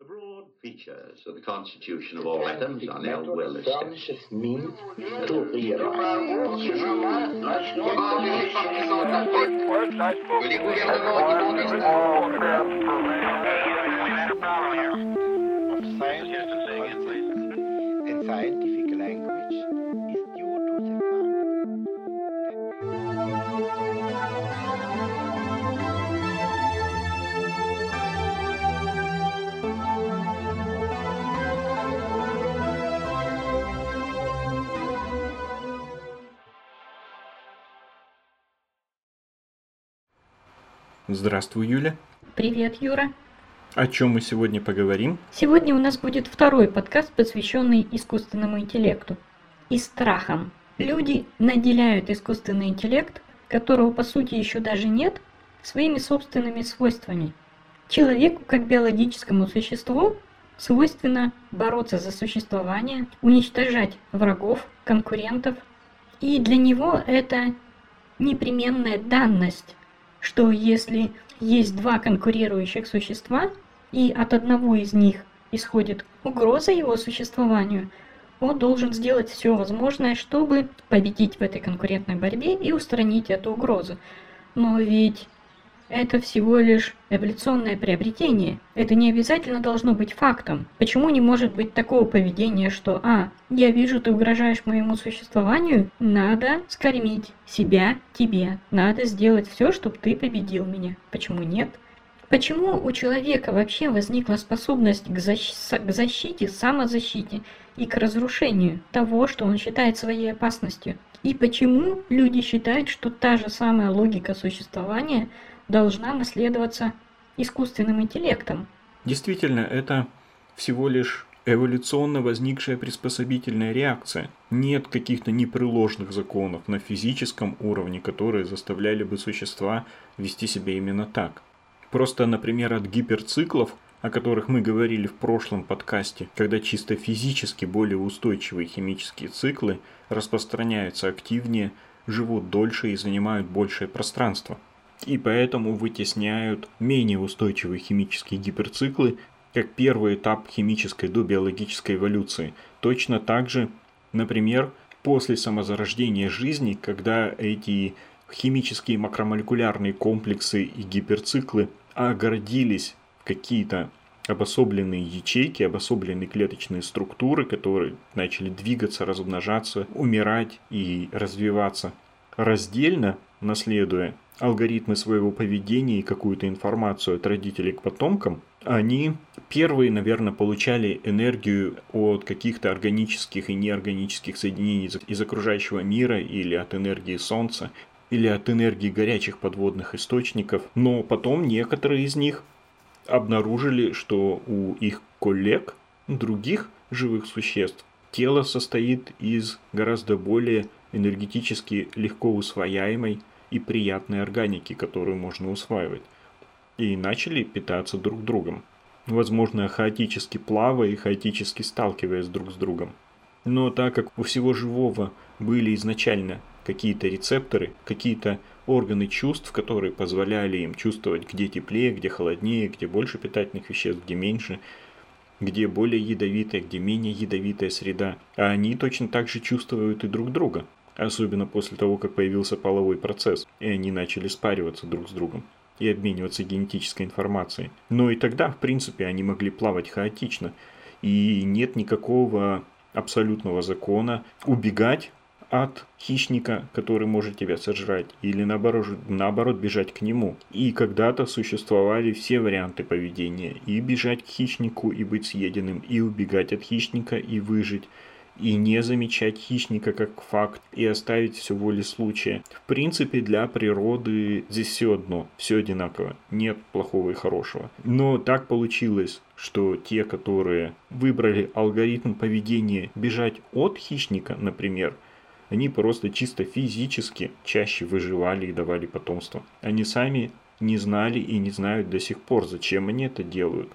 The broad features of the constitution of all atoms are now well established. in Здравствуй, Юля. Привет, Юра. О чем мы сегодня поговорим? Сегодня у нас будет второй подкаст, посвященный искусственному интеллекту и страхам. Люди наделяют искусственный интеллект, которого по сути еще даже нет, своими собственными свойствами. Человеку как биологическому существу свойственно бороться за существование, уничтожать врагов, конкурентов. И для него это непременная данность, что если есть два конкурирующих существа, и от одного из них исходит угроза его существованию, он должен сделать все возможное, чтобы победить в этой конкурентной борьбе и устранить эту угрозу. Но ведь это всего лишь эволюционное приобретение. Это не обязательно должно быть фактом. Почему не может быть такого поведения, что «А, я вижу, ты угрожаешь моему существованию, надо скормить себя тебе, надо сделать все, чтобы ты победил меня». Почему нет? Почему у человека вообще возникла способность к, защ- к защите, самозащите и к разрушению того, что он считает своей опасностью? И почему люди считают, что та же самая логика существования должна наследоваться искусственным интеллектом? Действительно, это всего лишь эволюционно возникшая приспособительная реакция. Нет каких-то непреложных законов на физическом уровне, которые заставляли бы существа вести себя именно так. Просто, например, от гиперциклов, о которых мы говорили в прошлом подкасте, когда чисто физически более устойчивые химические циклы распространяются активнее, живут дольше и занимают большее пространство. И поэтому вытесняют менее устойчивые химические гиперциклы, как первый этап химической до биологической эволюции. Точно так же, например, после самозарождения жизни, когда эти химические макромолекулярные комплексы и гиперциклы огородились какие-то обособленные ячейки, обособленные клеточные структуры, которые начали двигаться, размножаться, умирать и развиваться. Раздельно, наследуя алгоритмы своего поведения и какую-то информацию от родителей к потомкам, они первые, наверное, получали энергию от каких-то органических и неорганических соединений из- окружающего мира или от энергии Солнца, или от энергии горячих подводных источников, но потом некоторые из них обнаружили, что у их коллег, других живых существ, тело состоит из гораздо более энергетически легко усвояемой и приятной органики, которую можно усваивать, и начали питаться друг другом. Возможно, хаотически плавая и хаотически сталкиваясь друг с другом. Но так как у всего живого были изначально какие-то рецепторы, какие-то органы чувств, которые позволяли им чувствовать, где теплее, где холоднее, где больше питательных веществ, где меньше, где более ядовитая, где менее ядовитая среда. А они точно так же чувствуют и друг друга, особенно после того, как появился половой процесс, и они начали спариваться друг с другом и обмениваться генетической информацией. Но и тогда, в принципе, они могли плавать хаотично, и нет никакого абсолютного закона убегать от хищника, который может тебя сожрать, или наоборот, наоборот бежать к нему. И когда-то существовали все варианты поведения. И бежать к хищнику и быть съеденным, и убегать от хищника и выжить, и не замечать хищника как факт, и оставить все воле случая. В принципе, для природы здесь все одно, все одинаково, нет плохого и хорошего. Но так получилось, что те, которые выбрали алгоритм поведения бежать от хищника, например, они просто чисто физически чаще выживали и давали потомство. Они сами не знали и не знают до сих пор, зачем они это делают.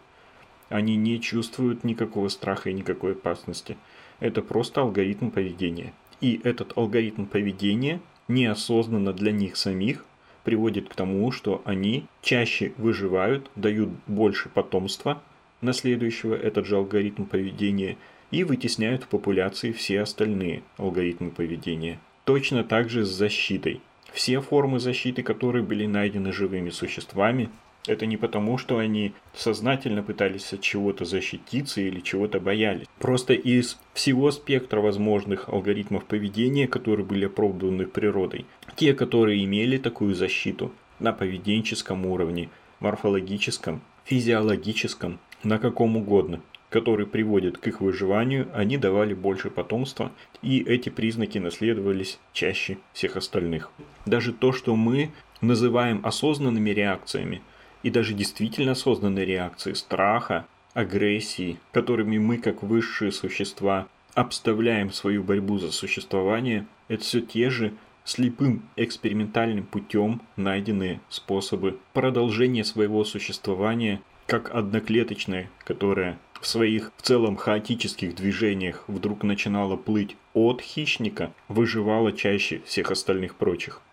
Они не чувствуют никакого страха и никакой опасности. Это просто алгоритм поведения. И этот алгоритм поведения неосознанно для них самих приводит к тому, что они чаще выживают, дают больше потомства, наследующего этот же алгоритм поведения, и вытесняют в популяции все остальные алгоритмы поведения. Точно так же с защитой. Все формы защиты, которые были найдены живыми существами, это не потому, что они сознательно пытались от чего-то защититься или чего-то боялись. Просто из всего спектра возможных алгоритмов поведения, которые были опробованы природой, те, которые имели такую защиту на поведенческом уровне, морфологическом, физиологическом, на каком угодно, который приводит к их выживанию, они давали больше потомства, и эти признаки наследовались чаще всех остальных. Даже то, что мы называем осознанными реакциями – и даже действительно осознанные реакции страха, агрессии, которыми мы, как высшие существа, обставляем свою борьбу за существование, это все те же слепым экспериментальным путем найденные способы продолжения своего существования, как одноклеточное, которое в своих в целом хаотических движениях вдруг начинало плыть от хищника, выживало чаще всех остальных прочих.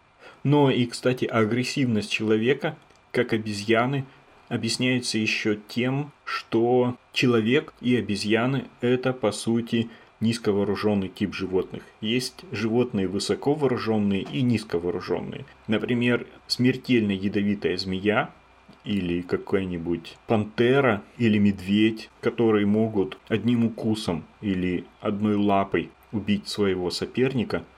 Но и, кстати, агрессивность человека как обезьяны, объясняется еще тем, что человек и обезьяны – это, по сути, низковооруженный тип животных. Есть животные высоковооруженные и низковооруженные. Например, смертельно ядовитая змея или какая-нибудь пантера или медведь, которые могут одним укусом или одной лапой убить своего соперника –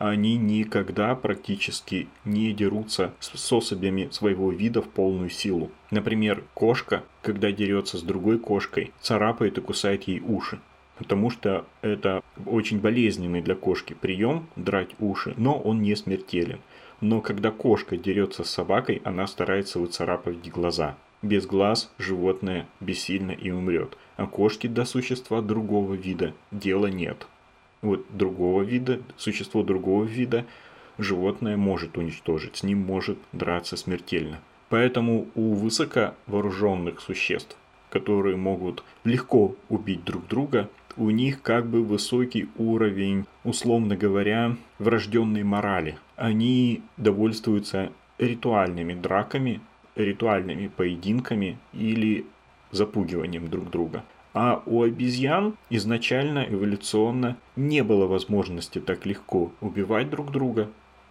они никогда практически не дерутся с особями своего вида в полную силу. Например, кошка, когда дерется с другой кошкой, царапает и кусает ей уши. Потому что это очень болезненный для кошки прием драть уши, но он не смертелен. Но когда кошка дерется с собакой, она старается выцарапывать глаза. Без глаз животное бессильно и умрет. А кошки до существа другого вида дела нет вот другого вида, существо другого вида животное может уничтожить, с ним может драться смертельно. Поэтому у высоковооруженных существ, которые могут легко убить друг друга, у них как бы высокий уровень, условно говоря, врожденной морали. Они довольствуются ритуальными драками, ритуальными поединками или запугиванием друг друга. А у обезьян изначально эволюционно не было возможности так легко убивать друг друга,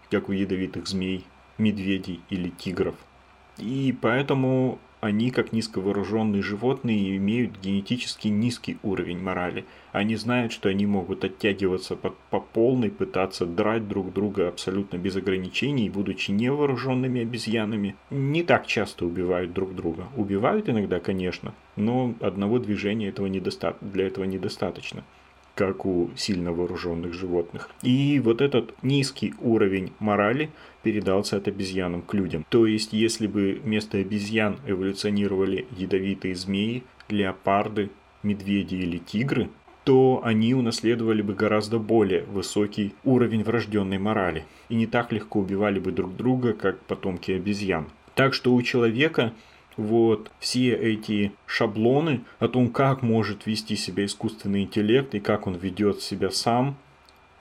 как у ядовитых змей, медведей или тигров. И поэтому они, как низковооруженные животные, имеют генетически низкий уровень морали. Они знают, что они могут оттягиваться по, по полной, пытаться драть друг друга абсолютно без ограничений, будучи невооруженными обезьянами. Не так часто убивают друг друга. Убивают иногда, конечно, но одного движения этого недоста... для этого недостаточно как у сильно вооруженных животных. И вот этот низкий уровень морали передался от обезьянам к людям. То есть, если бы вместо обезьян эволюционировали ядовитые змеи, леопарды, медведи или тигры, то они унаследовали бы гораздо более высокий уровень врожденной морали и не так легко убивали бы друг друга, как потомки обезьян. Так что у человека вот все эти шаблоны о том, как может вести себя искусственный интеллект и как он ведет себя сам,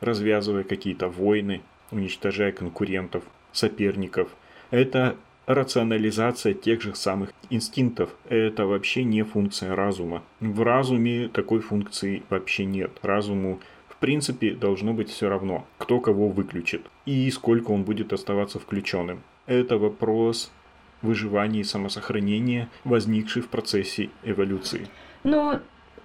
развязывая какие-то войны, уничтожая конкурентов, соперников, это рационализация тех же самых инстинктов. Это вообще не функция разума. В разуме такой функции вообще нет. Разуму в принципе должно быть все равно, кто кого выключит и сколько он будет оставаться включенным. Это вопрос выживания и самосохранения, возникший в процессе эволюции. Но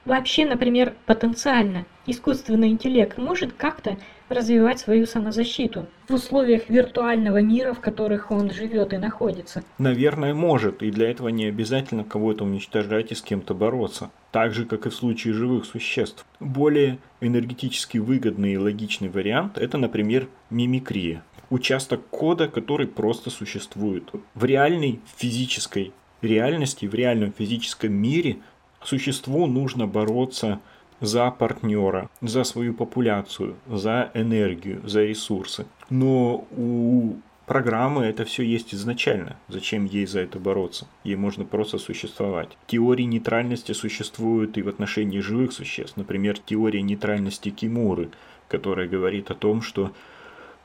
вообще, например, потенциально искусственный интеллект может как-то развивать свою самозащиту в условиях виртуального мира, в которых он живет и находится? Наверное, может, и для этого не обязательно кого-то уничтожать и с кем-то бороться. Так же, как и в случае живых существ. Более энергетически выгодный и логичный вариант – это, например, мимикрия участок кода, который просто существует. В реальной физической реальности, в реальном физическом мире существу нужно бороться за партнера, за свою популяцию, за энергию, за ресурсы. Но у программы это все есть изначально. Зачем ей за это бороться? Ей можно просто существовать. Теории нейтральности существуют и в отношении живых существ. Например, теория нейтральности Кимуры, которая говорит о том, что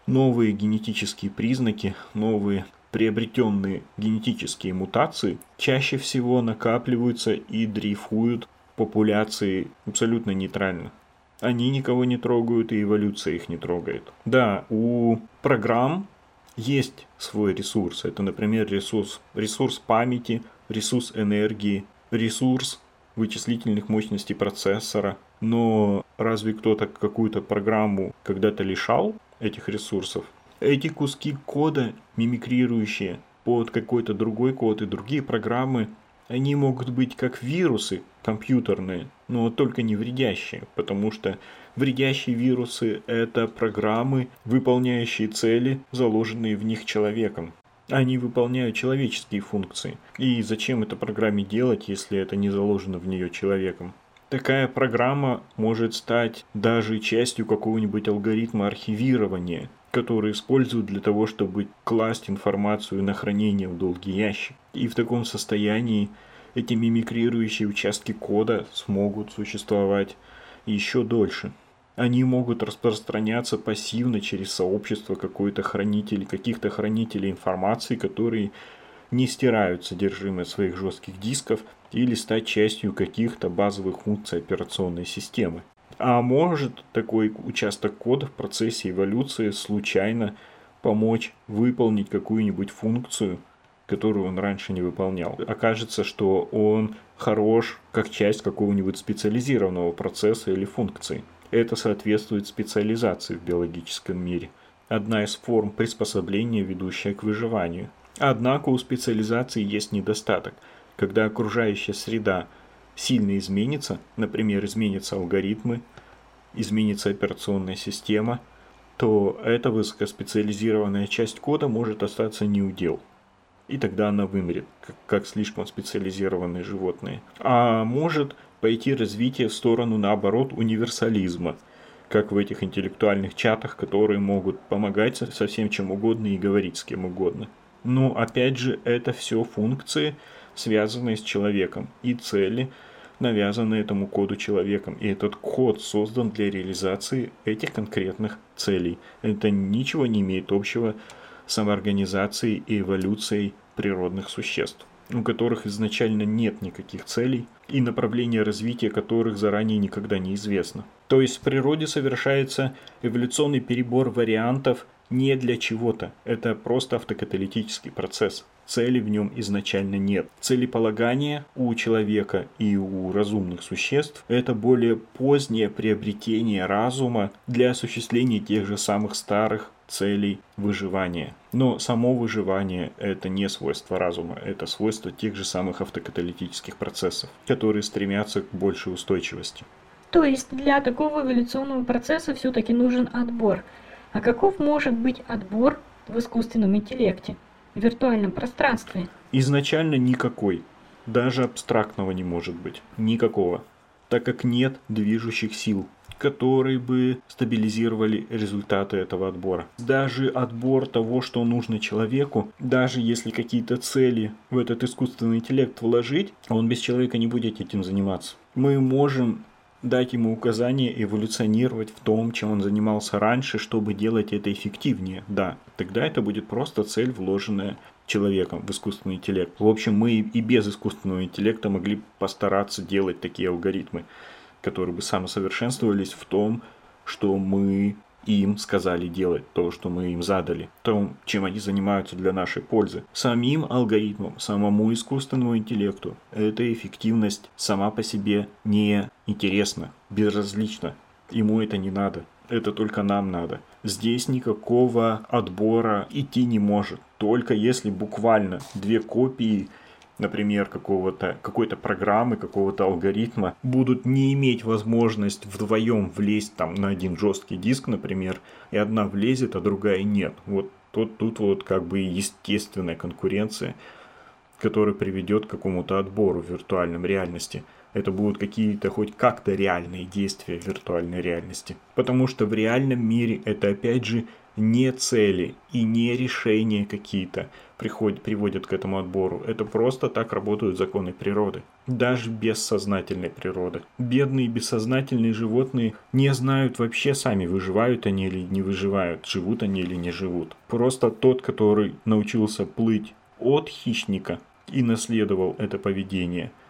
новые генетические признаки, новые приобретенные генетические мутации чаще всего накапливаются и дрейфуют популяции абсолютно нейтрально. Они никого не трогают, и эволюция их не трогает. Да, у программ есть свой ресурс. Это, например, ресурс, ресурс памяти, ресурс энергии, ресурс вычислительных мощностей процессора. Но разве кто-то какую-то программу когда-то лишал этих ресурсов? Эти куски кода, мимикрирующие под какой-то другой код и другие программы, они могут быть как вирусы компьютерные, но только не вредящие, потому что вредящие вирусы – это программы, выполняющие цели, заложенные в них человеком. Они выполняют человеческие функции. И зачем это программе делать, если это не заложено в нее человеком? Такая программа может стать даже частью какого-нибудь алгоритма архивирования, который используют для того, чтобы класть информацию на хранение в долгий ящик. И в таком состоянии эти мимикрирующие участки кода смогут существовать еще дольше. Они могут распространяться пассивно через сообщество какой-то хранитель, каких-то хранителей информации, которые не стирают содержимое своих жестких дисков или стать частью каких-то базовых функций операционной системы. А может такой участок кода в процессе эволюции случайно помочь выполнить какую-нибудь функцию, которую он раньше не выполнял. Окажется, что он хорош как часть какого-нибудь специализированного процесса или функции. Это соответствует специализации в биологическом мире. Одна из форм приспособления, ведущая к выживанию. Однако у специализации есть недостаток. Когда окружающая среда сильно изменится, например, изменятся алгоритмы, изменится операционная система, то эта высокоспециализированная часть кода может остаться неудел. И тогда она вымрет, как, как слишком специализированные животные. А может пойти развитие в сторону, наоборот, универсализма, как в этих интеллектуальных чатах, которые могут помогать со всем чем угодно и говорить с кем угодно. Но опять же, это все функции, связанные с человеком, и цели, навязанные этому коду человеком. И этот код создан для реализации этих конкретных целей. Это ничего не имеет общего с самоорганизацией и эволюцией природных существ у которых изначально нет никаких целей и направления развития которых заранее никогда не известно. То есть в природе совершается эволюционный перебор вариантов не для чего-то. Это просто автокаталитический процесс. Цели в нем изначально нет. Целеполагание у человека и у разумных существ – это более позднее приобретение разума для осуществления тех же самых старых целей выживания. Но само выживание – это не свойство разума, это свойство тех же самых автокаталитических процессов, которые стремятся к большей устойчивости. То есть для такого эволюционного процесса все-таки нужен отбор – а каков может быть отбор в искусственном интеллекте, в виртуальном пространстве? Изначально никакой. Даже абстрактного не может быть. Никакого. Так как нет движущих сил, которые бы стабилизировали результаты этого отбора. Даже отбор того, что нужно человеку, даже если какие-то цели в этот искусственный интеллект вложить, он без человека не будет этим заниматься. Мы можем дать ему указание эволюционировать в том, чем он занимался раньше, чтобы делать это эффективнее. Да, тогда это будет просто цель, вложенная человеком в искусственный интеллект. В общем, мы и без искусственного интеллекта могли постараться делать такие алгоритмы, которые бы самосовершенствовались в том, что мы им сказали делать то, что мы им задали, то, чем они занимаются для нашей пользы. Самим алгоритмам, самому искусственному интеллекту эта эффективность сама по себе не интересна, безразлична. Ему это не надо. Это только нам надо. Здесь никакого отбора идти не может. Только если буквально две копии например, какого-то, какой-то программы, какого-то алгоритма, будут не иметь возможность вдвоем влезть там на один жесткий диск, например, и одна влезет, а другая нет. Вот тут, тут вот как бы естественная конкуренция который приведет к какому-то отбору в виртуальном реальности. Это будут какие-то хоть как-то реальные действия в виртуальной реальности. Потому что в реальном мире это опять же не цели и не решения какие-то приходят, приводят к этому отбору. Это просто так работают законы природы. Даже бессознательной природы. Бедные бессознательные животные не знают вообще сами, выживают они или не выживают, живут они или не живут. Просто тот, который научился плыть от хищника и наследовал это поведение –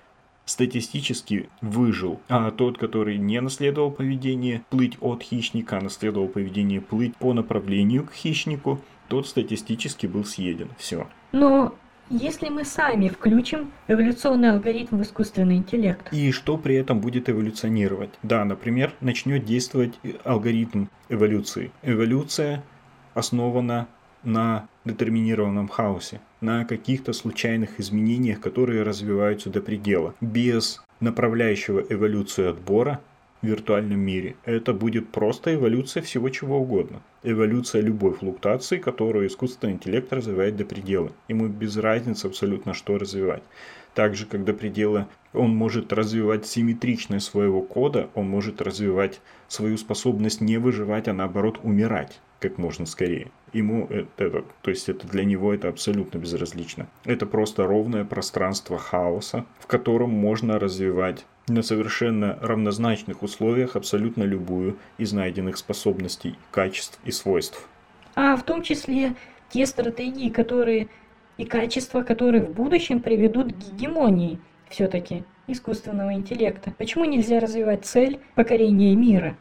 статистически выжил, а тот, который не наследовал поведение плыть от хищника, а наследовал поведение плыть по направлению к хищнику, тот статистически был съеден. Все. Но если мы сами включим эволюционный алгоритм в искусственный интеллект. И что при этом будет эволюционировать? Да, например, начнет действовать алгоритм эволюции. Эволюция основана на детерминированном хаосе, на каких-то случайных изменениях, которые развиваются до предела. Без направляющего эволюцию отбора в виртуальном мире это будет просто эволюция всего чего угодно. Эволюция любой флуктуации, которую искусственный интеллект развивает до предела. Ему без разницы абсолютно что развивать. Также, как до предела он может развивать симметричность своего кода, он может развивать свою способность не выживать, а наоборот умирать как можно скорее. Ему это, то есть это для него это абсолютно безразлично. Это просто ровное пространство хаоса, в котором можно развивать на совершенно равнозначных условиях абсолютно любую из найденных способностей, качеств и свойств. А в том числе те стратегии, которые и качества, которые в будущем приведут к гегемонии все-таки искусственного интеллекта. Почему нельзя развивать цель покорения мира?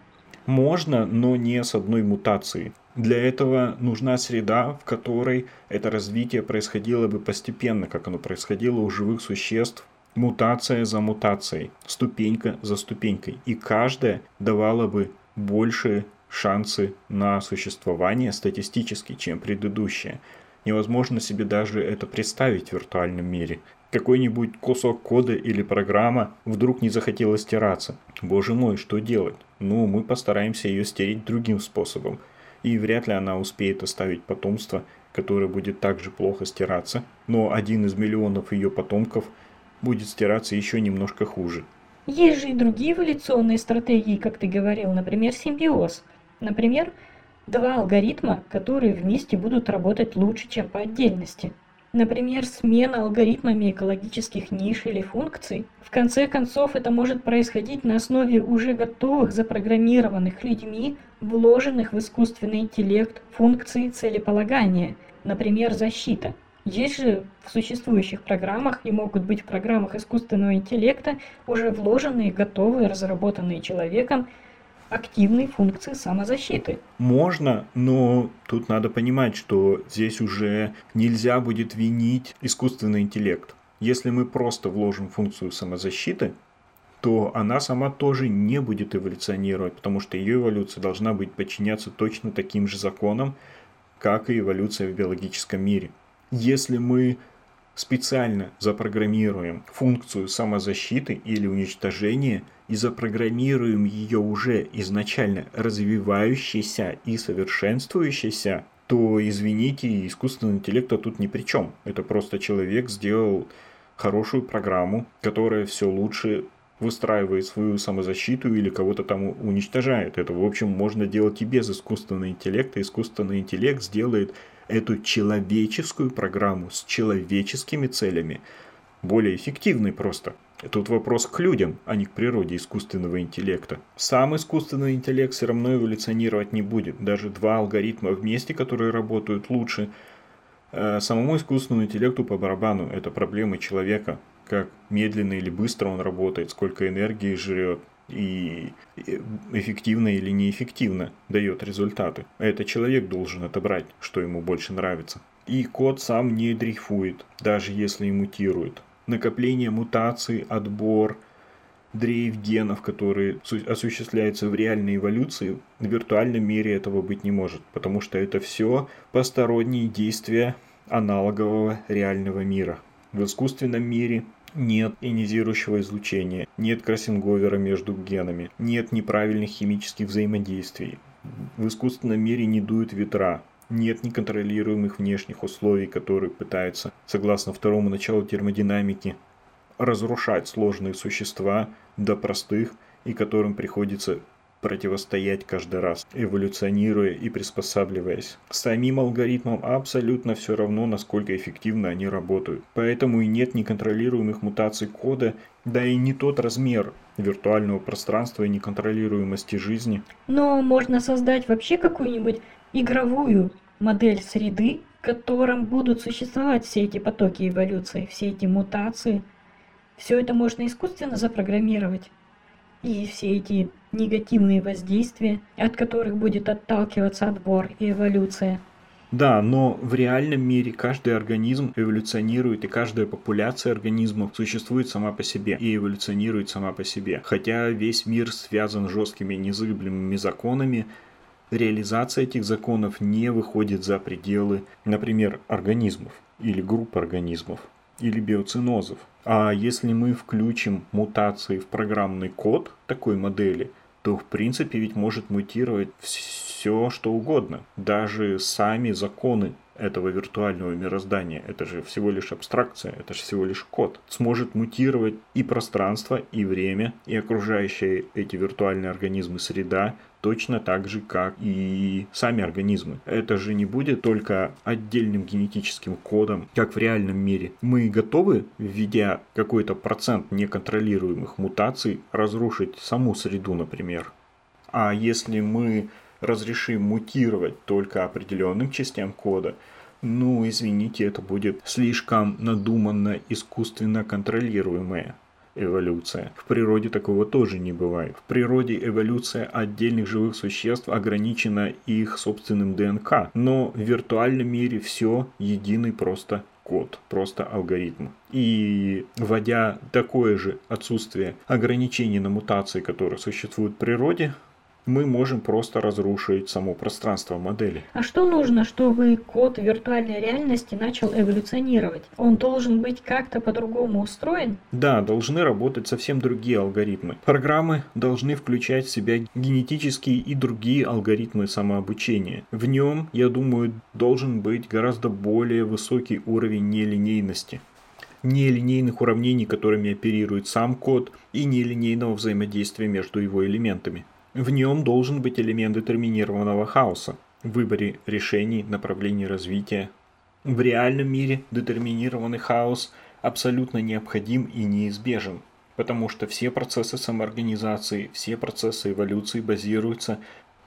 Можно, но не с одной мутацией. Для этого нужна среда, в которой это развитие происходило бы постепенно, как оно происходило у живых существ, мутация за мутацией, ступенька за ступенькой. И каждая давала бы больше шансы на существование статистически, чем предыдущая. Невозможно себе даже это представить в виртуальном мире. Какой-нибудь кусок кода или программа вдруг не захотела стираться. Боже мой, что делать? Ну, мы постараемся ее стереть другим способом и вряд ли она успеет оставить потомство, которое будет также плохо стираться, но один из миллионов ее потомков будет стираться еще немножко хуже. Есть же и другие эволюционные стратегии, как ты говорил, например, симбиоз. Например, два алгоритма, которые вместе будут работать лучше, чем по отдельности – Например, смена алгоритмами экологических ниш или функций. В конце концов, это может происходить на основе уже готовых, запрограммированных людьми, вложенных в искусственный интеллект функций целеполагания, например, защита. Есть же в существующих программах и могут быть в программах искусственного интеллекта уже вложенные, готовые, разработанные человеком активной функции самозащиты. Можно, но тут надо понимать, что здесь уже нельзя будет винить искусственный интеллект. Если мы просто вложим функцию самозащиты, то она сама тоже не будет эволюционировать, потому что ее эволюция должна быть подчиняться точно таким же законам, как и эволюция в биологическом мире. Если мы специально запрограммируем функцию самозащиты или уничтожения и запрограммируем ее уже изначально развивающейся и совершенствующейся, то, извините, искусственный интеллект тут ни при чем. Это просто человек сделал хорошую программу, которая все лучше выстраивает свою самозащиту или кого-то там уничтожает. Это, в общем, можно делать и без искусственного интеллекта. Искусственный интеллект сделает эту человеческую программу с человеческими целями более эффективной просто. Тут вопрос к людям, а не к природе искусственного интеллекта. Сам искусственный интеллект все равно эволюционировать не будет. Даже два алгоритма вместе, которые работают лучше, э, самому искусственному интеллекту по барабану это проблемы человека. Как медленно или быстро он работает, сколько энергии жрет, и эффективно или неэффективно дает результаты. Это человек должен отобрать, что ему больше нравится. И код сам не дрейфует, даже если и мутирует. Накопление мутаций, отбор, дрейф генов, которые осуществляются в реальной эволюции, в виртуальном мире этого быть не может, потому что это все посторонние действия аналогового реального мира. В искусственном мире нет ионизирующего излучения, нет кроссинговера между генами, нет неправильных химических взаимодействий. В искусственном мире не дуют ветра, нет неконтролируемых внешних условий, которые пытаются, согласно второму началу термодинамики, разрушать сложные существа до простых и которым приходится противостоять каждый раз, эволюционируя и приспосабливаясь. Самим алгоритмам абсолютно все равно, насколько эффективно они работают. Поэтому и нет неконтролируемых мутаций кода, да и не тот размер виртуального пространства и неконтролируемости жизни. Но можно создать вообще какую-нибудь игровую модель среды, в котором будут существовать все эти потоки эволюции, все эти мутации. Все это можно искусственно запрограммировать. И все эти негативные воздействия, от которых будет отталкиваться отбор и эволюция. Да, но в реальном мире каждый организм эволюционирует, и каждая популяция организмов существует сама по себе и эволюционирует сама по себе. Хотя весь мир связан жесткими незыблемыми законами, реализация этих законов не выходит за пределы, например, организмов или групп организмов или биоцинозов. А если мы включим мутации в программный код такой модели, то в принципе ведь может мутировать все что угодно. Даже сами законы этого виртуального мироздания. Это же всего лишь абстракция, это же всего лишь код. Сможет мутировать и пространство, и время, и окружающие эти виртуальные организмы среда, точно так же, как и сами организмы. Это же не будет только отдельным генетическим кодом, как в реальном мире. Мы готовы, введя какой-то процент неконтролируемых мутаций, разрушить саму среду, например. А если мы разрешим мутировать только определенным частям кода, ну, извините, это будет слишком надуманно искусственно контролируемая эволюция. В природе такого тоже не бывает. В природе эволюция отдельных живых существ ограничена их собственным ДНК, но в виртуальном мире все единый просто код, просто алгоритм. И вводя такое же отсутствие ограничений на мутации, которые существуют в природе, мы можем просто разрушить само пространство модели. А что нужно, чтобы код виртуальной реальности начал эволюционировать? Он должен быть как-то по-другому устроен? Да, должны работать совсем другие алгоритмы. Программы должны включать в себя генетические и другие алгоритмы самообучения. В нем, я думаю, должен быть гораздо более высокий уровень нелинейности нелинейных уравнений, которыми оперирует сам код, и нелинейного взаимодействия между его элементами. В нем должен быть элемент детерминированного хаоса в выборе решений, направлений развития. В реальном мире детерминированный хаос абсолютно необходим и неизбежен, потому что все процессы самоорганизации, все процессы эволюции базируются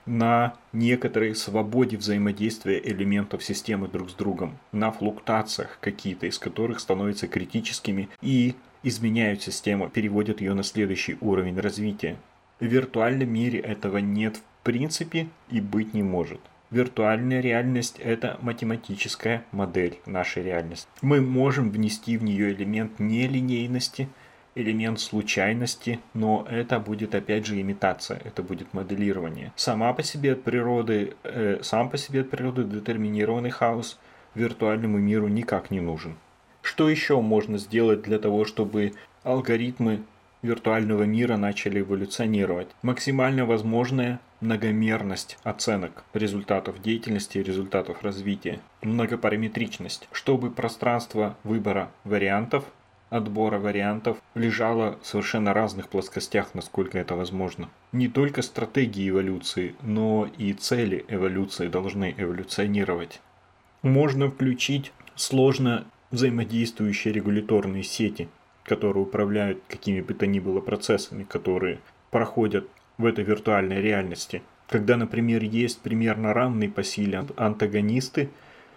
на некоторой свободе взаимодействия элементов системы друг с другом, на флуктациях какие-то из которых становятся критическими и изменяют систему, переводят ее на следующий уровень развития. В виртуальном мире этого нет в принципе и быть не может. Виртуальная реальность – это математическая модель нашей реальности. Мы можем внести в нее элемент нелинейности, элемент случайности, но это будет опять же имитация, это будет моделирование. Сама по себе от природы, э, сам по себе от природы детерминированный хаос виртуальному миру никак не нужен. Что еще можно сделать для того, чтобы алгоритмы виртуального мира начали эволюционировать. Максимально возможная многомерность оценок результатов деятельности и результатов развития. Многопараметричность, чтобы пространство выбора вариантов отбора вариантов лежало в совершенно разных плоскостях, насколько это возможно. Не только стратегии эволюции, но и цели эволюции должны эволюционировать. Можно включить сложно взаимодействующие регуляторные сети, которые управляют какими бы то ни было процессами, которые проходят в этой виртуальной реальности. Когда, например, есть примерно равные по силе антагонисты,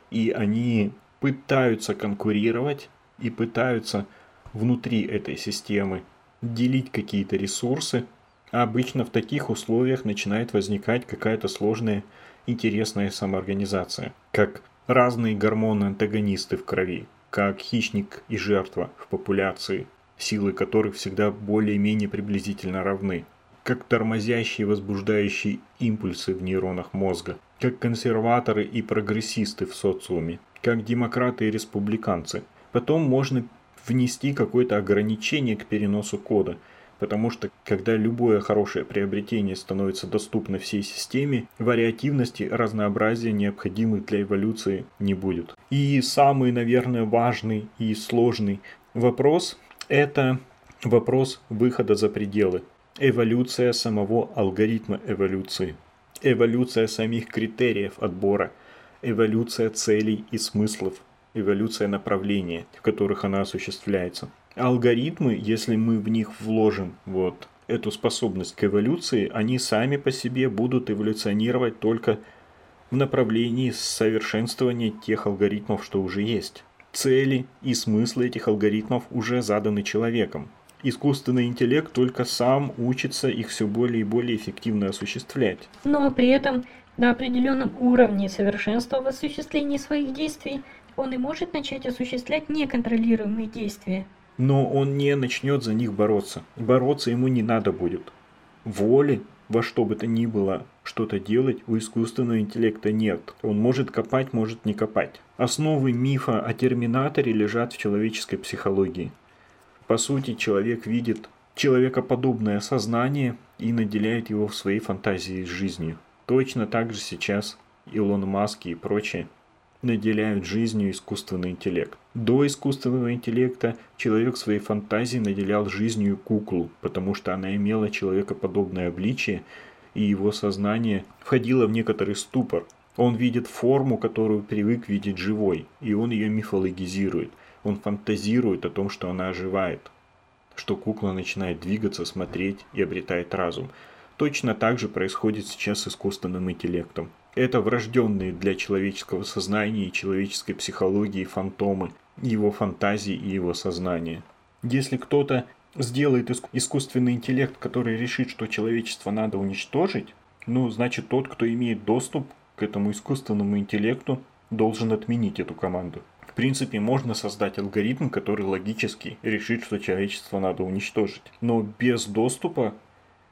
и они пытаются конкурировать и пытаются внутри этой системы делить какие-то ресурсы, а обычно в таких условиях начинает возникать какая-то сложная интересная самоорганизация, как разные гормоны-антагонисты в крови, как хищник и жертва в популяции, силы которых всегда более-менее приблизительно равны, как тормозящие и возбуждающие импульсы в нейронах мозга, как консерваторы и прогрессисты в социуме, как демократы и республиканцы. Потом можно внести какое-то ограничение к переносу кода, Потому что когда любое хорошее приобретение становится доступно всей системе, вариативности, разнообразия необходимых для эволюции не будет. И самый, наверное, важный и сложный вопрос – это вопрос выхода за пределы. Эволюция самого алгоритма эволюции. Эволюция самих критериев отбора. Эволюция целей и смыслов. Эволюция направления, в которых она осуществляется. Алгоритмы, если мы в них вложим вот эту способность к эволюции, они сами по себе будут эволюционировать только в направлении совершенствования тех алгоритмов, что уже есть. Цели и смыслы этих алгоритмов уже заданы человеком. Искусственный интеллект только сам учится их все более и более эффективно осуществлять. Но при этом на определенном уровне совершенства в осуществлении своих действий он и может начать осуществлять неконтролируемые действия но он не начнет за них бороться. Бороться ему не надо будет. Воли во что бы то ни было что-то делать у искусственного интеллекта нет. Он может копать, может не копать. Основы мифа о терминаторе лежат в человеческой психологии. По сути, человек видит человекоподобное сознание и наделяет его в своей фантазии жизнью. Точно так же сейчас Илон Маск и прочие наделяют жизнью искусственный интеллект. До искусственного интеллекта человек своей фантазией наделял жизнью куклу, потому что она имела человекоподобное обличие, и его сознание входило в некоторый ступор. Он видит форму, которую привык видеть живой, и он ее мифологизирует. Он фантазирует о том, что она оживает, что кукла начинает двигаться, смотреть и обретает разум. Точно так же происходит сейчас с искусственным интеллектом. Это врожденные для человеческого сознания и человеческой психологии фантомы, его фантазии и его сознания. Если кто-то сделает искусственный интеллект, который решит, что человечество надо уничтожить, ну, значит, тот, кто имеет доступ к этому искусственному интеллекту, должен отменить эту команду. В принципе, можно создать алгоритм, который логически решит, что человечество надо уничтожить. Но без доступа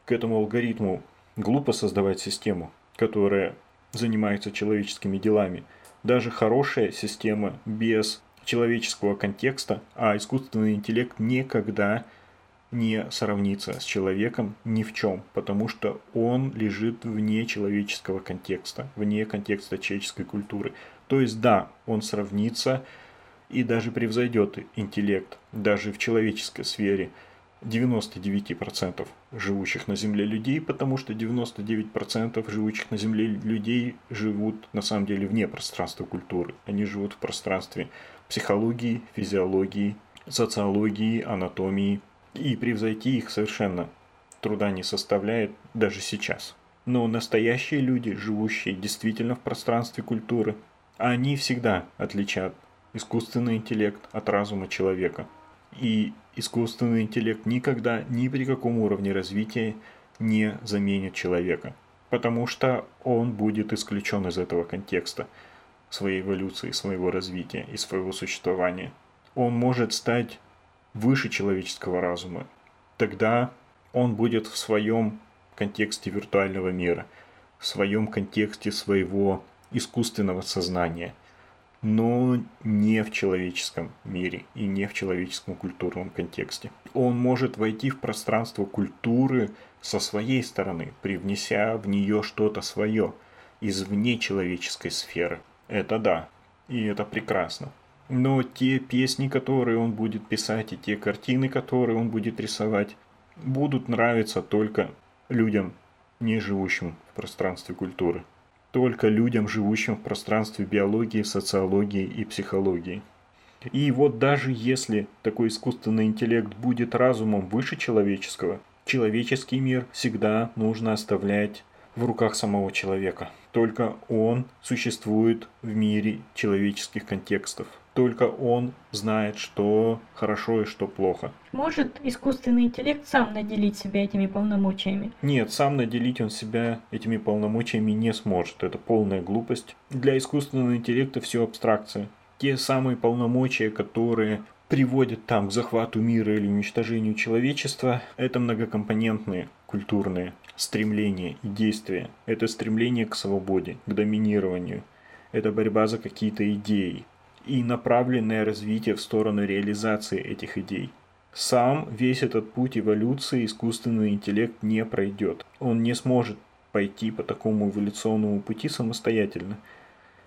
к этому алгоритму глупо создавать систему, которая занимается человеческими делами. Даже хорошая система без человеческого контекста, а искусственный интеллект никогда не сравнится с человеком ни в чем, потому что он лежит вне человеческого контекста, вне контекста человеческой культуры. То есть да, он сравнится и даже превзойдет интеллект, даже в человеческой сфере – 99% живущих на Земле людей, потому что 99% живущих на Земле людей живут на самом деле вне пространства культуры. Они живут в пространстве психологии, физиологии, социологии, анатомии. И превзойти их совершенно труда не составляет даже сейчас. Но настоящие люди, живущие действительно в пространстве культуры, они всегда отличат искусственный интеллект от разума человека. И искусственный интеллект никогда ни при каком уровне развития не заменит человека, потому что он будет исключен из этого контекста своей эволюции, своего развития и своего существования. Он может стать выше человеческого разума. Тогда он будет в своем контексте виртуального мира, в своем контексте своего искусственного сознания – но не в человеческом мире и не в человеческом культурном контексте. Он может войти в пространство культуры со своей стороны, привнеся в нее что-то свое из вне человеческой сферы. Это да, и это прекрасно. Но те песни, которые он будет писать, и те картины, которые он будет рисовать, будут нравиться только людям, не живущим в пространстве культуры только людям, живущим в пространстве биологии, социологии и психологии. И вот даже если такой искусственный интеллект будет разумом выше человеческого, человеческий мир всегда нужно оставлять в руках самого человека. Только он существует в мире человеческих контекстов. Только он знает, что хорошо и что плохо. Может искусственный интеллект сам наделить себя этими полномочиями? Нет, сам наделить он себя этими полномочиями не сможет. Это полная глупость. Для искусственного интеллекта все абстракция. Те самые полномочия, которые приводят там к захвату мира или уничтожению человечества, это многокомпонентные культурные стремления и действия. Это стремление к свободе, к доминированию. Это борьба за какие-то идеи и направленное развитие в сторону реализации этих идей. Сам весь этот путь эволюции искусственный интеллект не пройдет. Он не сможет пойти по такому эволюционному пути самостоятельно.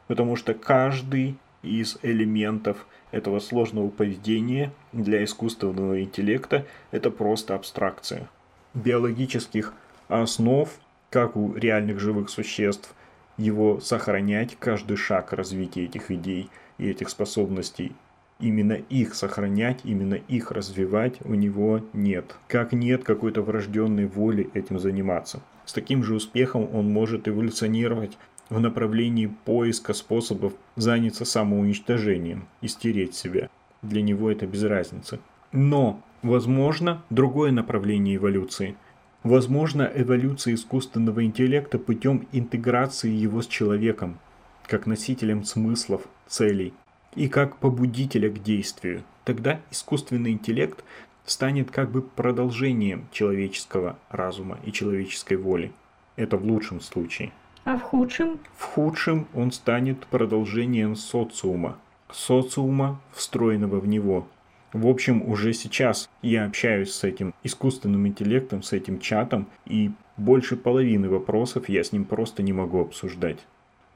Потому что каждый из элементов этого сложного поведения для искусственного интеллекта это просто абстракция. Биологических основ, как у реальных живых существ, его сохранять, каждый шаг развития этих идей и этих способностей, именно их сохранять, именно их развивать у него нет. Как нет какой-то врожденной воли этим заниматься. С таким же успехом он может эволюционировать в направлении поиска способов заняться самоуничтожением и стереть себя. Для него это без разницы. Но, возможно, другое направление эволюции. Возможно, эволюция искусственного интеллекта путем интеграции его с человеком, как носителем смыслов, целей и как побудителя к действию. Тогда искусственный интеллект станет как бы продолжением человеческого разума и человеческой воли. Это в лучшем случае. А в худшем? В худшем он станет продолжением социума. Социума, встроенного в него. В общем, уже сейчас я общаюсь с этим искусственным интеллектом, с этим чатом, и больше половины вопросов я с ним просто не могу обсуждать.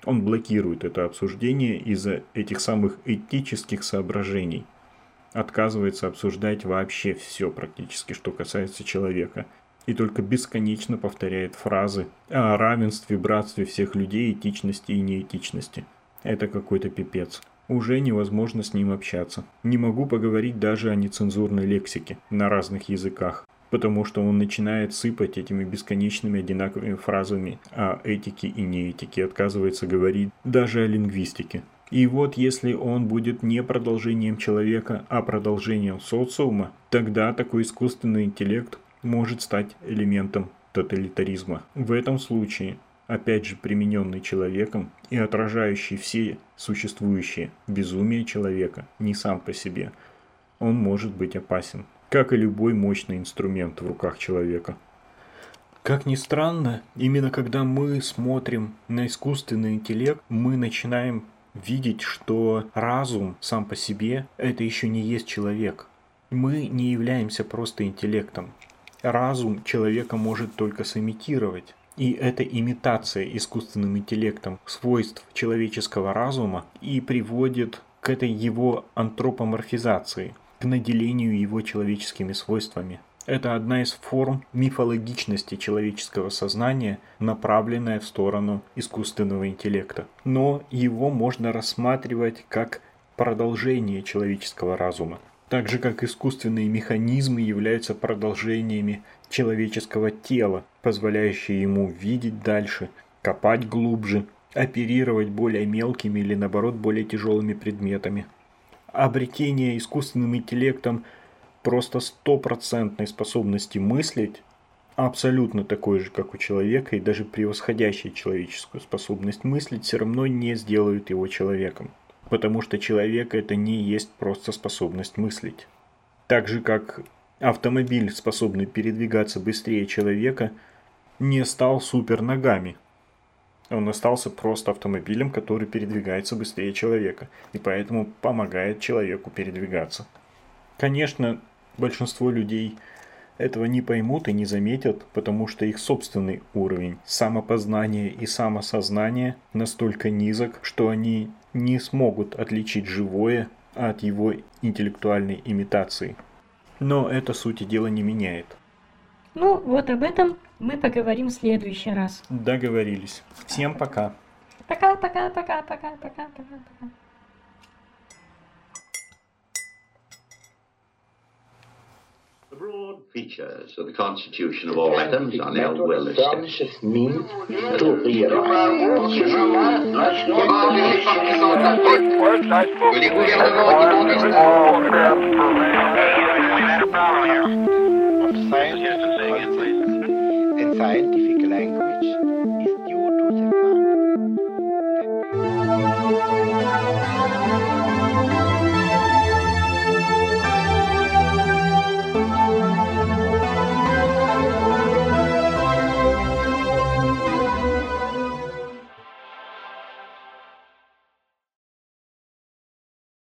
Он блокирует это обсуждение из-за этих самых этических соображений. Отказывается обсуждать вообще все практически, что касается человека – и только бесконечно повторяет фразы о равенстве, братстве всех людей, этичности и неэтичности. Это какой-то пипец. Уже невозможно с ним общаться. Не могу поговорить даже о нецензурной лексике на разных языках, потому что он начинает сыпать этими бесконечными одинаковыми фразами о этике и неэтике, отказывается говорить даже о лингвистике. И вот если он будет не продолжением человека, а продолжением социума, тогда такой искусственный интеллект может стать элементом тоталитаризма. В этом случае, опять же примененный человеком и отражающий все существующие безумия человека, не сам по себе, он может быть опасен, как и любой мощный инструмент в руках человека. Как ни странно, именно когда мы смотрим на искусственный интеллект, мы начинаем видеть, что разум сам по себе это еще не есть человек. Мы не являемся просто интеллектом разум человека может только сымитировать. И это имитация искусственным интеллектом свойств человеческого разума и приводит к этой его антропоморфизации, к наделению его человеческими свойствами. Это одна из форм мифологичности человеческого сознания, направленная в сторону искусственного интеллекта. Но его можно рассматривать как продолжение человеческого разума так же как искусственные механизмы являются продолжениями человеческого тела, позволяющие ему видеть дальше, копать глубже, оперировать более мелкими или наоборот более тяжелыми предметами. Обретение искусственным интеллектом просто стопроцентной способности мыслить, абсолютно такой же, как у человека, и даже превосходящей человеческую способность мыслить, все равно не сделают его человеком потому что человек это не есть просто способность мыслить. Так же как автомобиль, способный передвигаться быстрее человека, не стал супер ногами. Он остался просто автомобилем, который передвигается быстрее человека, и поэтому помогает человеку передвигаться. Конечно, большинство людей этого не поймут и не заметят, потому что их собственный уровень самопознания и самосознания настолько низок, что они не смогут отличить живое от его интеллектуальной имитации. Но это сути дела не меняет. Ну, вот об этом мы поговорим в следующий раз. Договорились. Всем пока. Пока-пока-пока-пока-пока-пока-пока. broad features of the constitution of all atoms are now well established. Scientific language